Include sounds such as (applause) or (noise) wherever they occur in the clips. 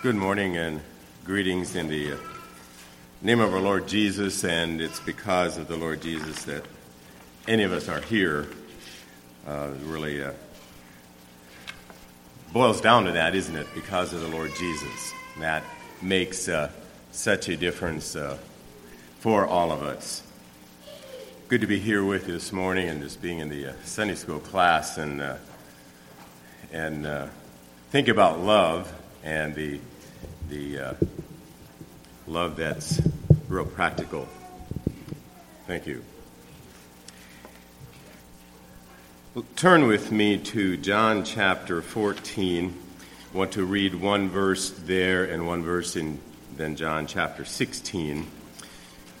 Good morning and greetings in the uh, name of our Lord Jesus, and it's because of the Lord Jesus that any of us are here. Uh, really uh, boils down to that, isn't it? Because of the Lord Jesus. That makes uh, such a difference uh, for all of us. Good to be here with you this morning and just being in the uh, Sunday school class and and think about love and the the uh, love that's real practical. Thank you. Turn with me to John chapter 14. I want to read one verse there and one verse in then John chapter 16.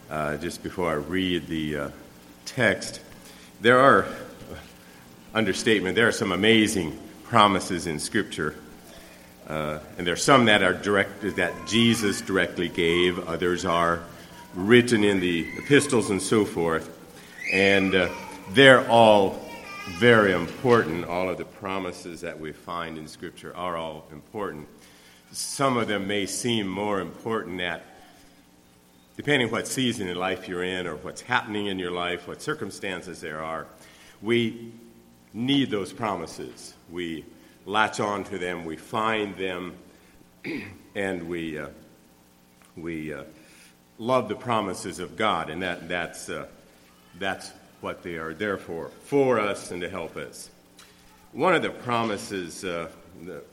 Uh, just before I read the uh, text, there are understatement. There are some amazing promises in Scripture uh, and there are some that are direct that Jesus directly gave. Others are written in the epistles and so forth. And uh, they're all very important. All of the promises that we find in Scripture are all important. Some of them may seem more important at depending what season in life you're in or what's happening in your life, what circumstances there are. We need those promises. We latch on to them, we find them, (clears throat) and we, uh, we uh, love the promises of God, and that, that's, uh, that's what they are there for, for us and to help us. One of the promises, uh,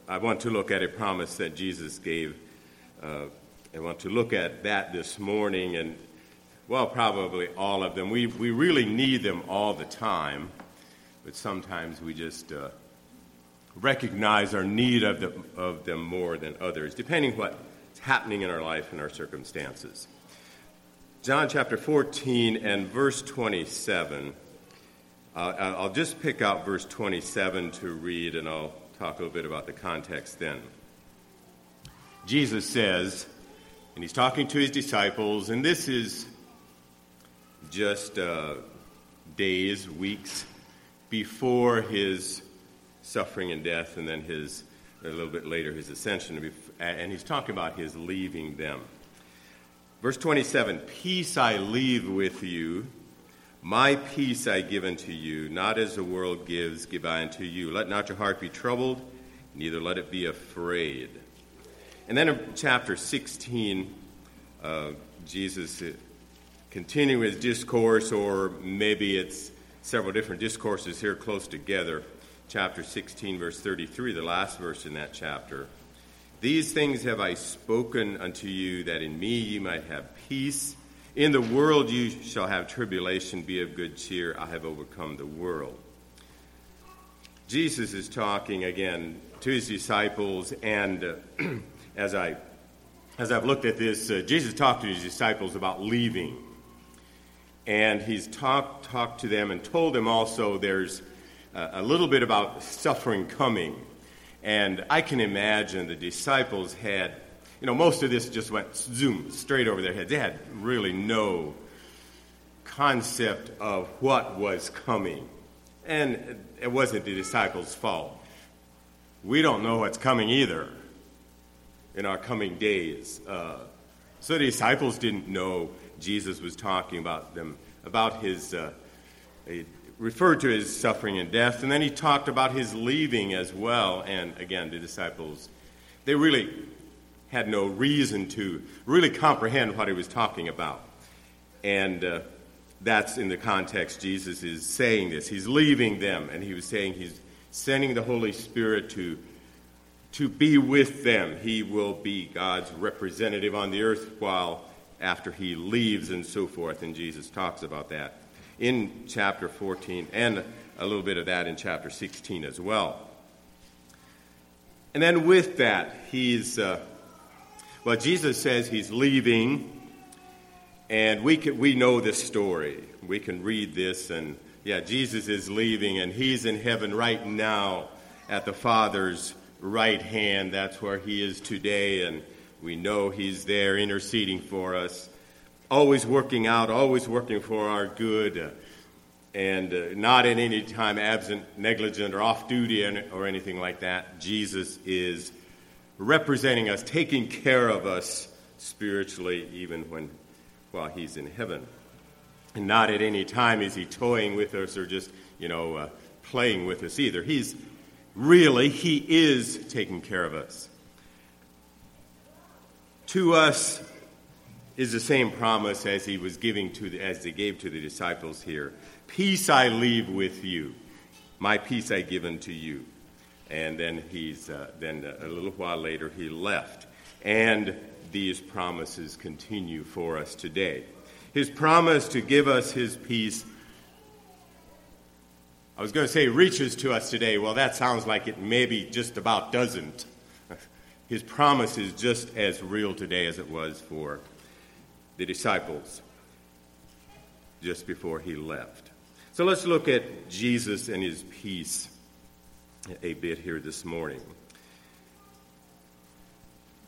I want to look at a promise that Jesus gave. Uh, I want to look at that this morning, and well, probably all of them. We, we really need them all the time, but sometimes we just uh, recognize our need of them, of them more than others, depending what's happening in our life and our circumstances. John chapter 14 and verse 27. Uh, I'll just pick out verse 27 to read, and I'll talk a little bit about the context then. Jesus says, and he's talking to his disciples, and this is just uh, days, weeks before his suffering and death, and then his, a little bit later, his ascension. And he's talking about his leaving them. Verse 27 Peace I leave with you, my peace I give unto you, not as the world gives, give I unto you. Let not your heart be troubled, neither let it be afraid. And then in chapter 16, uh, Jesus uh, continuing his discourse, or maybe it's several different discourses here close together chapter 16, verse 33, the last verse in that chapter. These things have I spoken unto you, that in me ye might have peace. In the world you shall have tribulation. Be of good cheer. I have overcome the world. Jesus is talking again to his disciples, and uh, (clears throat) as I as I've looked at this, uh, Jesus talked to his disciples about leaving, and he's talked talked to them and told them also there's a little bit about suffering coming. And I can imagine the disciples had, you know, most of this just went zoom straight over their heads. They had really no concept of what was coming. And it wasn't the disciples' fault. We don't know what's coming either in our coming days. Uh, so the disciples didn't know Jesus was talking about them, about his uh, referred to his suffering and death, and then he talked about his leaving as well. And again, the disciples, they really had no reason to really comprehend what he was talking about. And uh, that's in the context Jesus is saying this. He's leaving them, and he was saying he's sending the Holy Spirit to, to be with them. He will be God's representative on the earth while after he leaves and so forth. And Jesus talks about that in chapter 14 and a little bit of that in chapter 16 as well. And then with that, he's, uh, well, Jesus says he's leaving, and we, can, we know this story. We can read this, and yeah, Jesus is leaving, and he's in heaven right now at the Father's right hand. That's where he is today, and we know he's there interceding for us always working out, always working for our good, uh, and uh, not at any time absent, negligent, or off duty or anything like that. Jesus is representing us, taking care of us spiritually, even when while He's in heaven. And not at any time is He toying with us or just, you know, uh, playing with us either. He's really, He is taking care of us. To us is the same promise as He was giving to the, as He gave to the disciples here. Peace I leave with you, my peace I give unto you. And then he's uh, then a little while later he left, and these promises continue for us today. His promise to give us his peace I was going to say reaches to us today. Well, that sounds like it maybe just about doesn't. (laughs) His promise is just as real today as it was for the disciples just before he left. So let's look at Jesus and his peace a bit here this morning.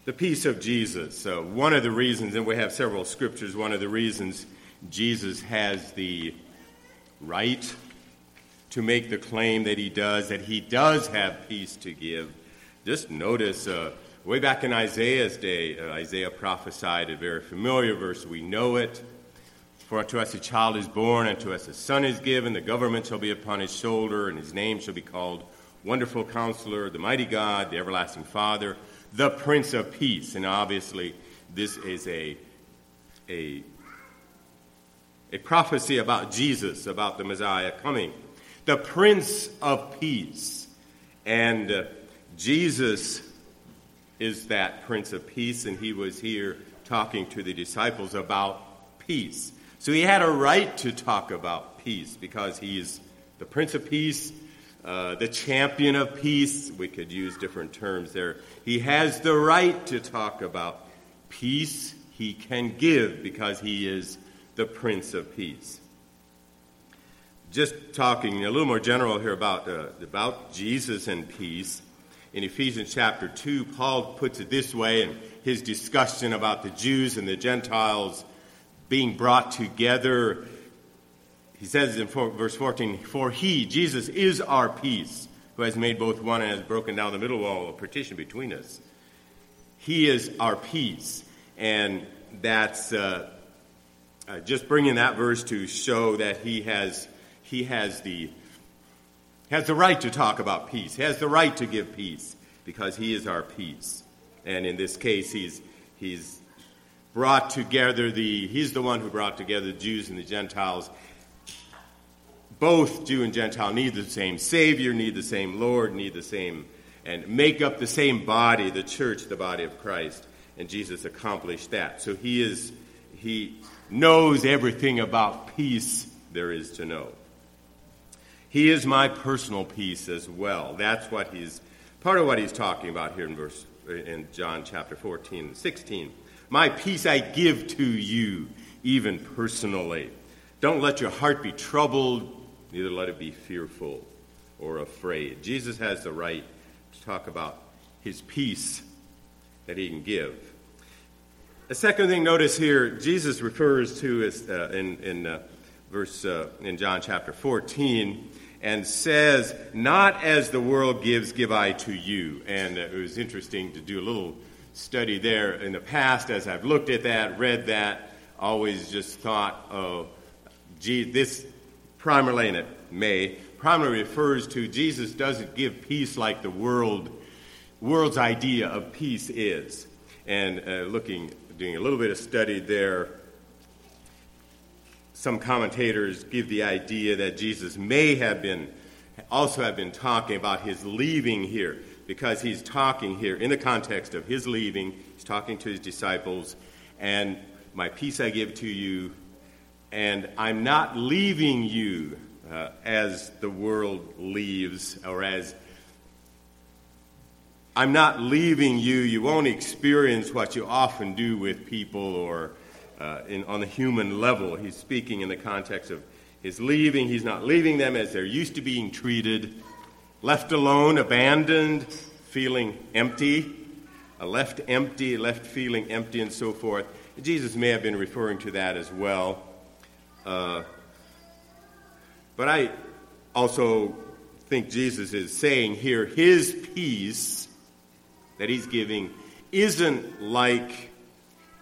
The peace of Jesus. So, one of the reasons, and we have several scriptures, one of the reasons Jesus has the right to make the claim that he does, that he does have peace to give. Just notice, uh, way back in Isaiah's day, uh, Isaiah prophesied a very familiar verse. We know it. For to us a child is born, and to us a son is given. The government shall be upon his shoulder, and his name shall be called Wonderful Counselor, the Mighty God, the Everlasting Father, the Prince of Peace. And obviously, this is a, a, a prophecy about Jesus, about the Messiah coming the Prince of Peace. And uh, Jesus is that Prince of Peace, and he was here talking to the disciples about peace. So he had a right to talk about peace because he's the Prince of Peace, uh, the champion of peace. We could use different terms there. He has the right to talk about peace he can give because he is the Prince of Peace just talking a little more general here about, uh, about Jesus and peace. In Ephesians chapter 2, Paul puts it this way in his discussion about the Jews and the Gentiles being brought together. He says in verse 14, For he, Jesus, is our peace, who has made both one and has broken down the middle wall of partition between us. He is our peace. And that's uh, uh, just bringing that verse to show that he has he has the, has the right to talk about peace, he has the right to give peace because he is our peace. And in this case, he's, he's brought together the, he's the one who brought together the Jews and the Gentiles. Both Jew and Gentile need the same Savior, need the same Lord, need the same, and make up the same body, the church, the body of Christ. And Jesus accomplished that. So he is, he knows everything about peace there is to know. He is my personal peace as well. That's what he's part of what he's talking about here in verse in John chapter 14 and 16. My peace I give to you, even personally. Don't let your heart be troubled, neither let it be fearful or afraid. Jesus has the right to talk about his peace that he can give. The second thing, notice here, Jesus refers to is, uh, in, in uh, verse uh, in John chapter 14 and says, Not as the world gives, give I to you. And it was interesting to do a little study there in the past as I've looked at that, read that, always just thought, oh, gee, this primarily, and it may, primarily refers to Jesus doesn't give peace like the world, world's idea of peace is. And uh, looking, doing a little bit of study there, some commentators give the idea that Jesus may have been also have been talking about his leaving here because he's talking here in the context of his leaving. He's talking to his disciples and my peace i give to you and i'm not leaving you uh, as the world leaves or as i'm not leaving you. You won't experience what you often do with people or uh, in, on the human level. He's speaking in the context of his leaving. He's not leaving them as they're used to being treated, left alone, abandoned, feeling empty, left empty, left feeling empty, and so forth. Jesus may have been referring to that as well. Uh, but I also think Jesus is saying here his peace that he's giving isn't like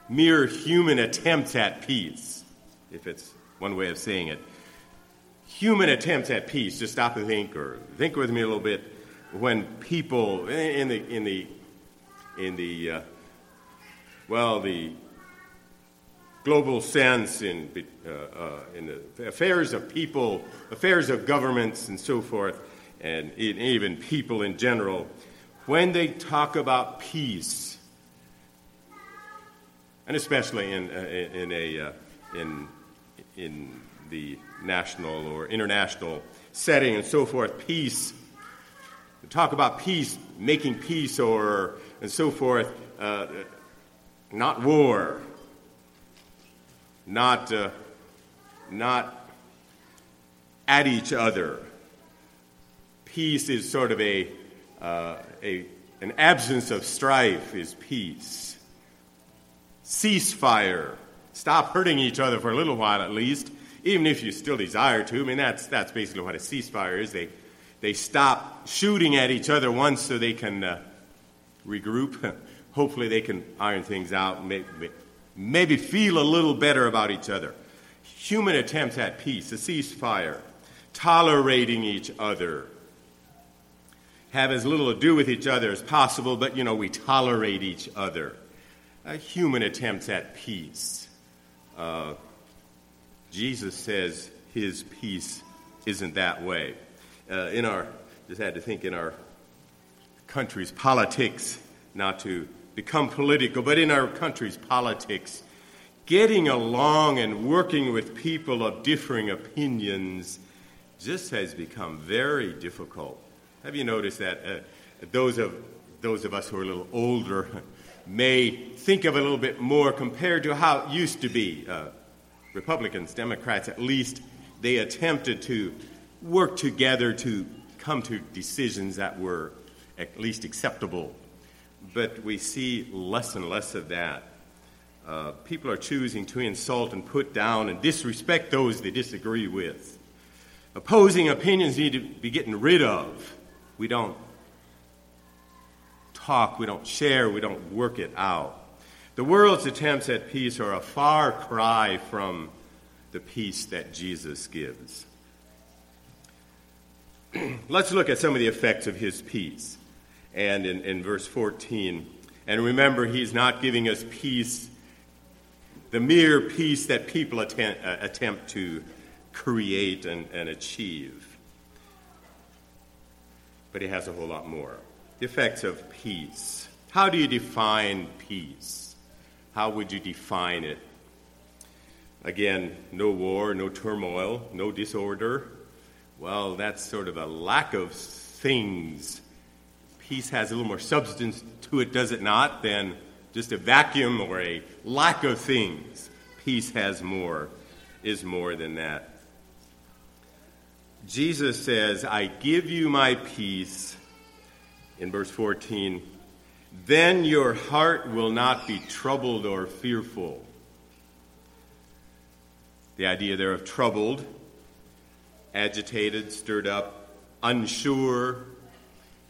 mere human attempts at peace, if it's one way of saying it. Human attempts at peace, just stop and think, or think with me a little bit. When people in the in the in the uh, well, the global sense in uh, uh, in the affairs of people, affairs of governments, and so forth, and even people in general, when they talk about peace, and especially in, uh, in, a, uh, in, in the national or international setting and so forth, peace, talk about peace, making peace, or and so forth, uh, not war, not, uh, not at each other. Peace is sort of a, uh, a an absence of strife is peace. Ceasefire. Stop hurting each other for a little while at least, even if you still desire to. I mean, that's, that's basically what a ceasefire is. They, they stop shooting at each other once so they can uh, regroup. (laughs) Hopefully, they can iron things out, maybe, maybe feel a little better about each other. Human attempts at peace, a ceasefire, tolerating each other, have as little to do with each other as possible, but, you know, we tolerate each other. Human attempts at peace. Uh, Jesus says his peace isn't that way. Uh, in our, just had to think in our country's politics, not to become political, but in our country's politics, getting along and working with people of differing opinions just has become very difficult. Have you noticed that uh, those, of, those of us who are a little older may think of a little bit more compared to how it used to be? Uh, Republicans, Democrats, at least, they attempted to work together to come to decisions that were at least acceptable. But we see less and less of that. Uh, people are choosing to insult and put down and disrespect those they disagree with. Opposing opinions need to be getting rid of. We don't talk, we don't share, we don't work it out. The world's attempts at peace are a far cry from the peace that Jesus gives. (clears throat) Let's look at some of the effects of his peace. And in, in verse 14, and remember, he's not giving us peace, the mere peace that people attempt, uh, attempt to create and, and achieve but he has a whole lot more. The effects of peace. How do you define peace? How would you define it? Again, no war, no turmoil, no disorder. Well, that's sort of a lack of things. Peace has a little more substance to it, does it not, than just a vacuum or a lack of things. Peace has more, is more than that. Jesus says, I give you my peace, in verse 14, then your heart will not be troubled or fearful. The idea there of troubled, agitated, stirred up, unsure,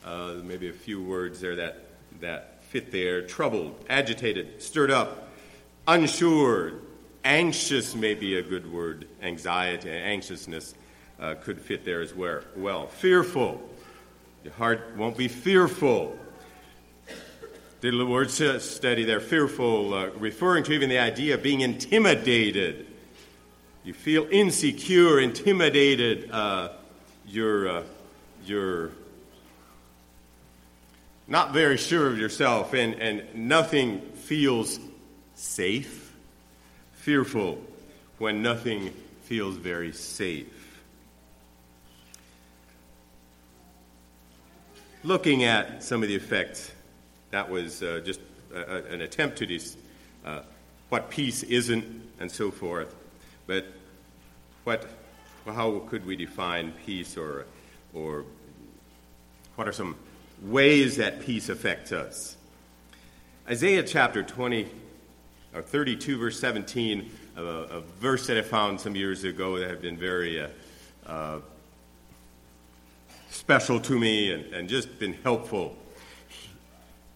uh, maybe a few words there that, that fit there. Troubled, agitated, stirred up, unsure, anxious may be a good word, anxiety, anxiousness uh, could fit there as well. Fearful. Your heart won't be fearful. Little word study there, fearful, uh, referring to even the idea of being intimidated. You feel insecure, intimidated. Uh, you're, uh, you're not very sure of yourself, and, and nothing feels safe. Fearful when nothing feels very safe. Looking at some of the effects. That was uh, just a, an attempt to dis, uh, what peace isn't and so forth. But what, how could we define peace or, or what are some ways that peace affects us? Isaiah chapter 20 or 32, verse 17, a, a verse that I found some years ago that have been very uh, uh, special to me and, and just been helpful.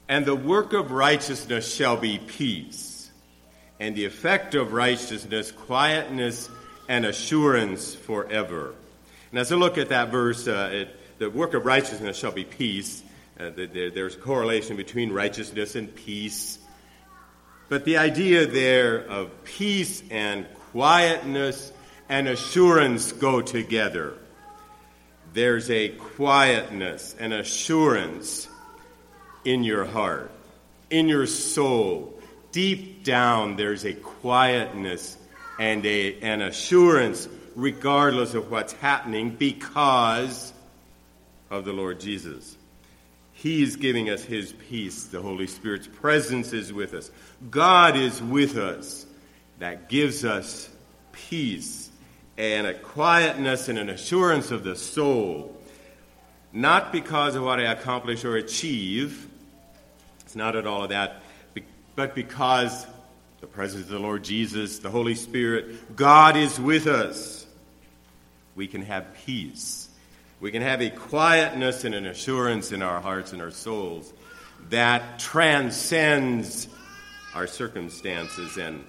And the work of righteousness shall be peace, and the effect of righteousness, quietness and assurance forever. And as I look at that verse, uh, it, the work of righteousness shall be peace. Uh, there, there's a correlation between righteousness and peace. But the idea there of peace and quietness and assurance go together. There's a quietness and assurance in your heart, in your soul. Deep down, there's a quietness and a, an assurance, regardless of what's happening, because of the Lord Jesus. He's giving us His peace. The Holy Spirit's presence is with us. God is with us. That gives us peace and a quietness and an assurance of the soul. Not because of what I accomplish or achieve, it's not at all of that, but because the presence of the Lord Jesus, the Holy Spirit, God is with us. We can have peace. We can have a quietness and an assurance in our hearts and our souls that transcends our circumstances. And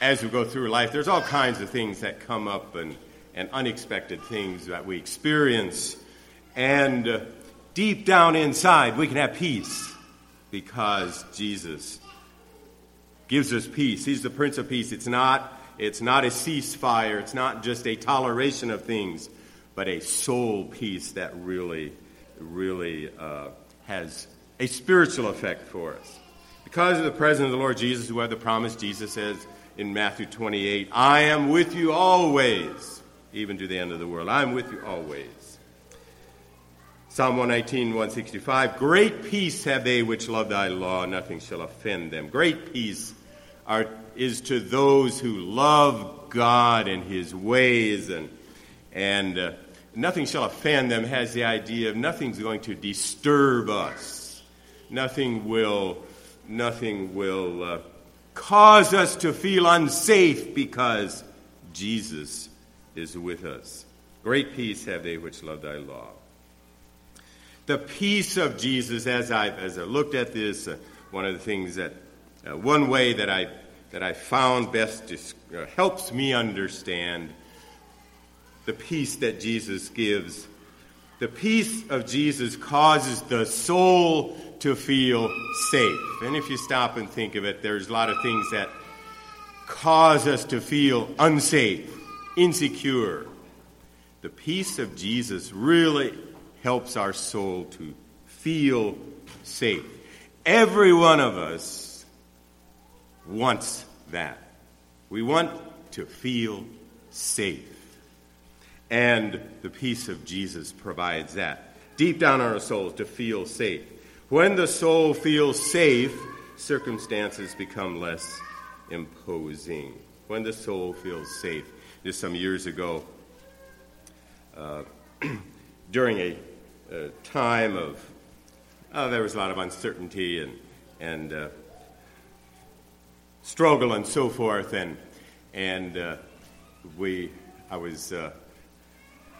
as we go through life, there's all kinds of things that come up and, and unexpected things that we experience. And uh, deep down inside, we can have peace because Jesus gives us peace. He's the Prince of Peace. It's not, it's not a ceasefire, it's not just a toleration of things, but a soul peace that really, really uh, has a spiritual effect for us. Because of the presence of the Lord Jesus, who had the promise, Jesus says in Matthew 28, I am with you always, even to the end of the world. I am with you always. Psalm 119, 165, Great peace have they which love thy law, nothing shall offend them. Great peace are, is to those who love God and his ways, and, and uh, nothing shall offend them has the idea of nothing's going to disturb us. Nothing will, nothing will uh, cause us to feel unsafe because Jesus is with us. Great peace have they which love thy law the peace of Jesus as I, as I looked at this, uh, one of the things that, uh, one way that I, that I found best uh, helps me understand the peace that Jesus gives. The peace of Jesus causes the soul to feel safe. And if you stop and think of it, there's a lot of things that cause us to feel unsafe, insecure. The peace of Jesus really helps our soul to feel safe. Every one of us wants that. We want to feel safe. And the peace of Jesus provides that. Deep down in our souls to feel safe. When the soul feels safe, circumstances become less imposing. When the soul feels safe. Just some years ago, uh, (clears throat) during a a time of, oh, there was a lot of uncertainty and, and uh, struggle and so forth. And, and uh, we, I was, uh,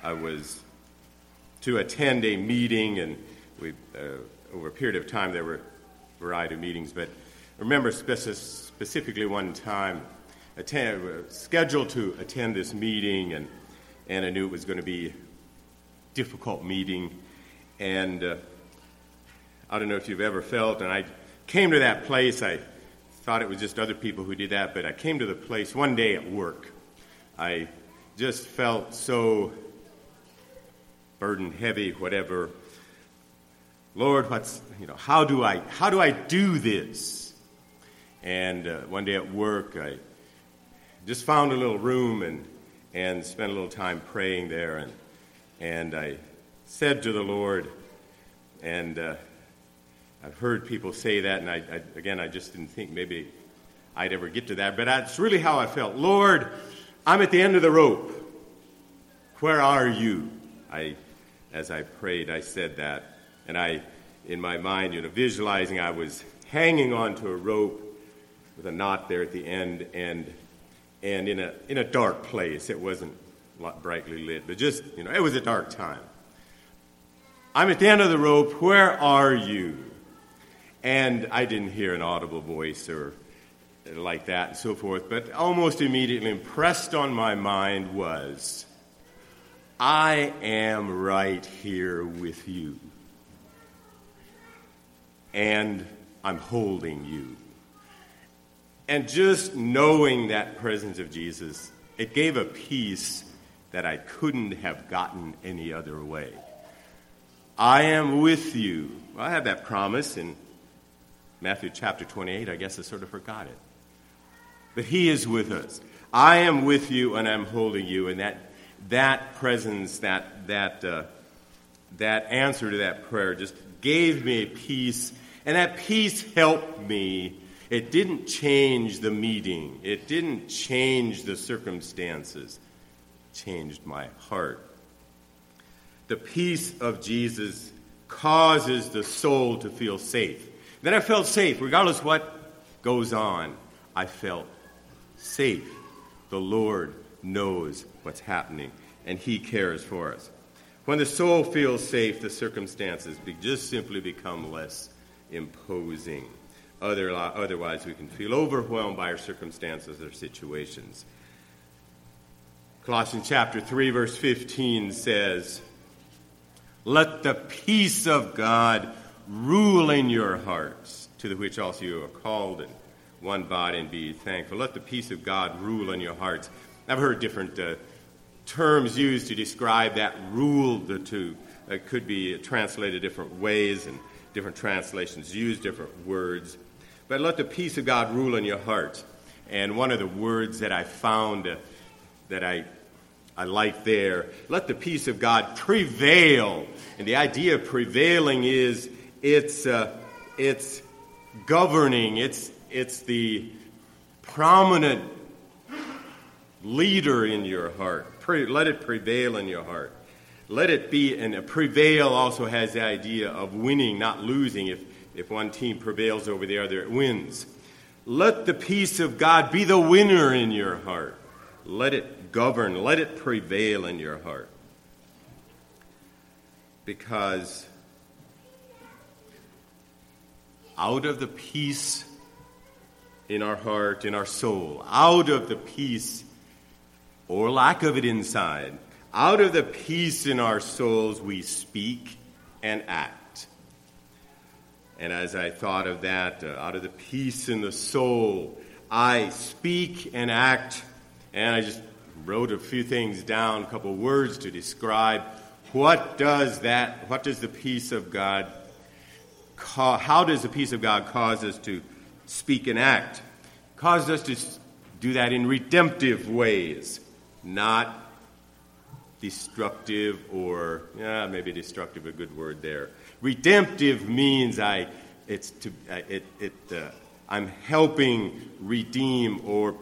I was to attend a meeting, and we, uh, over a period of time, there were a variety of meetings. But I remember specifically one time, attend, scheduled to attend this meeting, and, and I knew it was going to be a difficult meeting and uh, I don't know if you've ever felt, and I came to that place. I thought it was just other people who did that, but I came to the place one day at work. I just felt so burdened, heavy, whatever. Lord, what's you know, how do I how do I do this? And uh, one day at work, I just found a little room and and spent a little time praying there, and and I said to the Lord, and uh, I've heard people say that, and I, I, again, I just didn't think maybe I'd ever get to that, but that's really how I felt. Lord, I'm at the end of the rope. Where are you? I, as I prayed, I said that, and I, in my mind, you know, visualizing, I was hanging onto a rope with a knot there at the end, and and in a in a dark place. It wasn't brightly lit, but just you know, it was a dark time. I'm at the end of the rope. Where are you? And I didn't hear an audible voice or like that and so forth, but almost immediately impressed on my mind was I am right here with you. And I'm holding you. And just knowing that presence of Jesus, it gave a peace that I couldn't have gotten any other way. I am with you. Well, I have that promise in Matthew chapter 28. I guess I sort of forgot it. But He is with us. I am with you and I'm holding you. And that, that presence, that, that, uh, that answer to that prayer just gave me peace. And that peace helped me it didn't change the meeting, it didn't change the circumstances, it changed my heart. The peace of Jesus causes the soul to feel safe. Then I felt safe, regardless what goes on. I felt safe. The Lord knows what's happening, and He cares for us. When the soul feels safe, the circumstances just simply become less imposing. Other, otherwise, we can feel overwhelmed by our circumstances or situations. Colossians chapter 3, verse 15 says, Let the peace of God rule in your hearts, to the which also you are called in one body, and be thankful. Let the peace of God rule in your hearts. I've heard different uh, terms used to describe that rule, the two. Could be translated different ways, and different translations use different words. But let the peace of God rule in your heart. And one of the words that I found uh, that I, I like there, let the peace of God prevail. And the idea of prevailing is it's, uh, it's governing, it's, it's the prominent leader in your heart. Pre- let it prevail in your heart. Let it be, and prevail also has the idea of winning, not losing. If if one team prevails over the other, it wins. Let the peace of God be the winner in your heart. Let it govern, let it prevail in your heart. Because out of the peace in our heart, in our soul, out of the peace or lack of it inside, out of the peace in our souls, we speak and act. And as I thought of that, uh, out of the peace in the soul, I speak and act. And I just wrote a few things down, a couple words to describe what does that, what does the peace of God, ca- how does the peace of God cause us to speak and act? Causes us to do that in redemptive ways, not destructive or, yeah, maybe destructive, a good word there Redemptive means I, it's to, it, it, uh, I'm helping redeem or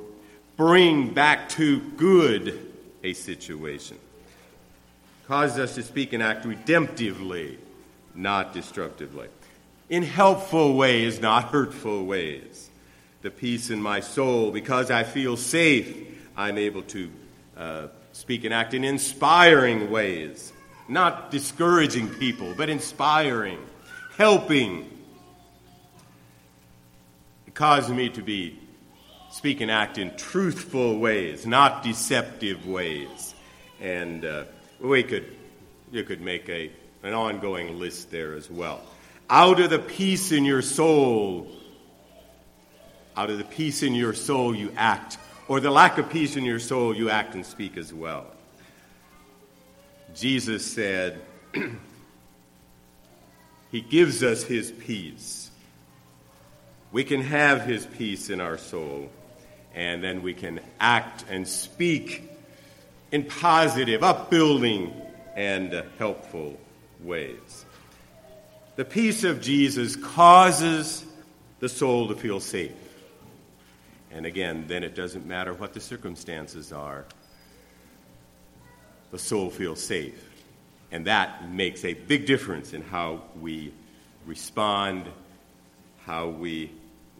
bring back to good a situation. Causes us to speak and act redemptively, not destructively. In helpful ways, not (laughs) hurtful ways. The peace in my soul, because I feel safe, I'm able to uh, speak and act in inspiring ways not discouraging people, but inspiring, helping. It caused me to be speak and act in truthful ways, not deceptive ways. And uh, we could, you could make a, an ongoing list there as well. Out of the peace in your soul, out of the peace in your soul, you act. Or the lack of peace in your soul, you act and speak as well. Jesus said, (clears throat) He gives us His peace. We can have His peace in our soul, and then we can act and speak in positive, upbuilding, and helpful ways. The peace of Jesus causes the soul to feel safe. And again, then it doesn't matter what the circumstances are the soul feels safe. And that makes a big difference in how we respond, how we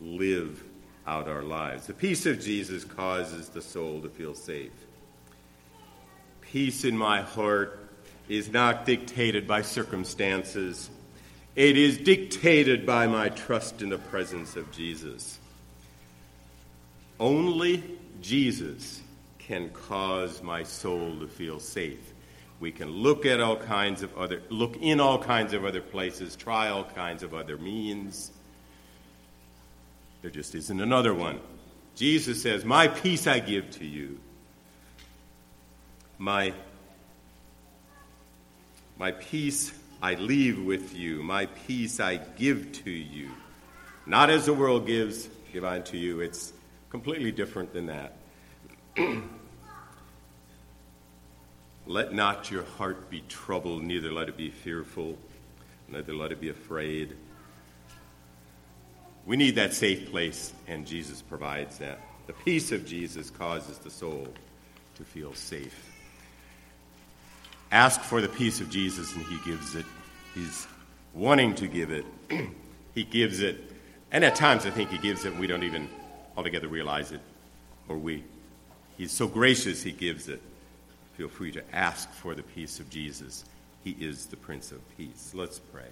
live out our lives. The peace of Jesus causes the soul to feel safe. Peace in my heart is not dictated by circumstances. It is dictated by my trust in the presence of Jesus. Only Jesus can cause my soul to feel safe. We can look at all kinds of other look in all kinds of other places, try all kinds of other means. There just isn't another one. Jesus says, "My peace I give to you. My my peace I leave with you. My peace I give to you. Not as the world gives, give I to you. It's completely different than that. (clears throat) let not your heart be troubled, neither let it be fearful, neither let it be afraid. We need that safe place, and Jesus provides that. The peace of Jesus causes the soul to feel safe. Ask for the peace of Jesus, and He gives it. He's wanting to give it. (clears throat) he gives it. And at times, I think He gives it, and we don't even altogether realize it. Or we. He's so gracious, He gives it. Feel free to ask for the peace of Jesus. He is the Prince of Peace. Let's pray.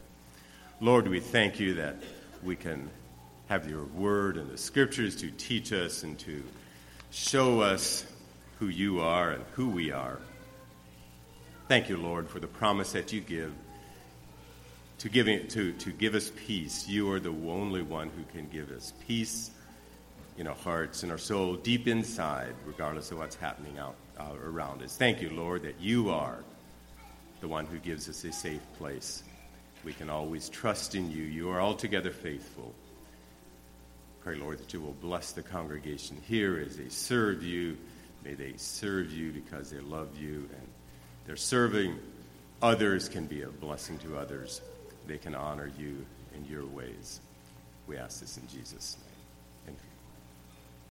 Lord, we thank you that we can have your word and the scriptures to teach us and to show us who you are and who we are. Thank you, Lord, for the promise that you give to, giving, to, to give us peace. You are the only one who can give us peace in our hearts and our soul, deep inside, regardless of what's happening out, out around us. Thank you, Lord, that you are the one who gives us a safe place. We can always trust in you. You are altogether faithful. Pray, Lord, that you will bless the congregation here as they serve you. May they serve you because they love you and they're serving others can be a blessing to others. They can honor you in your ways. We ask this in Jesus' name.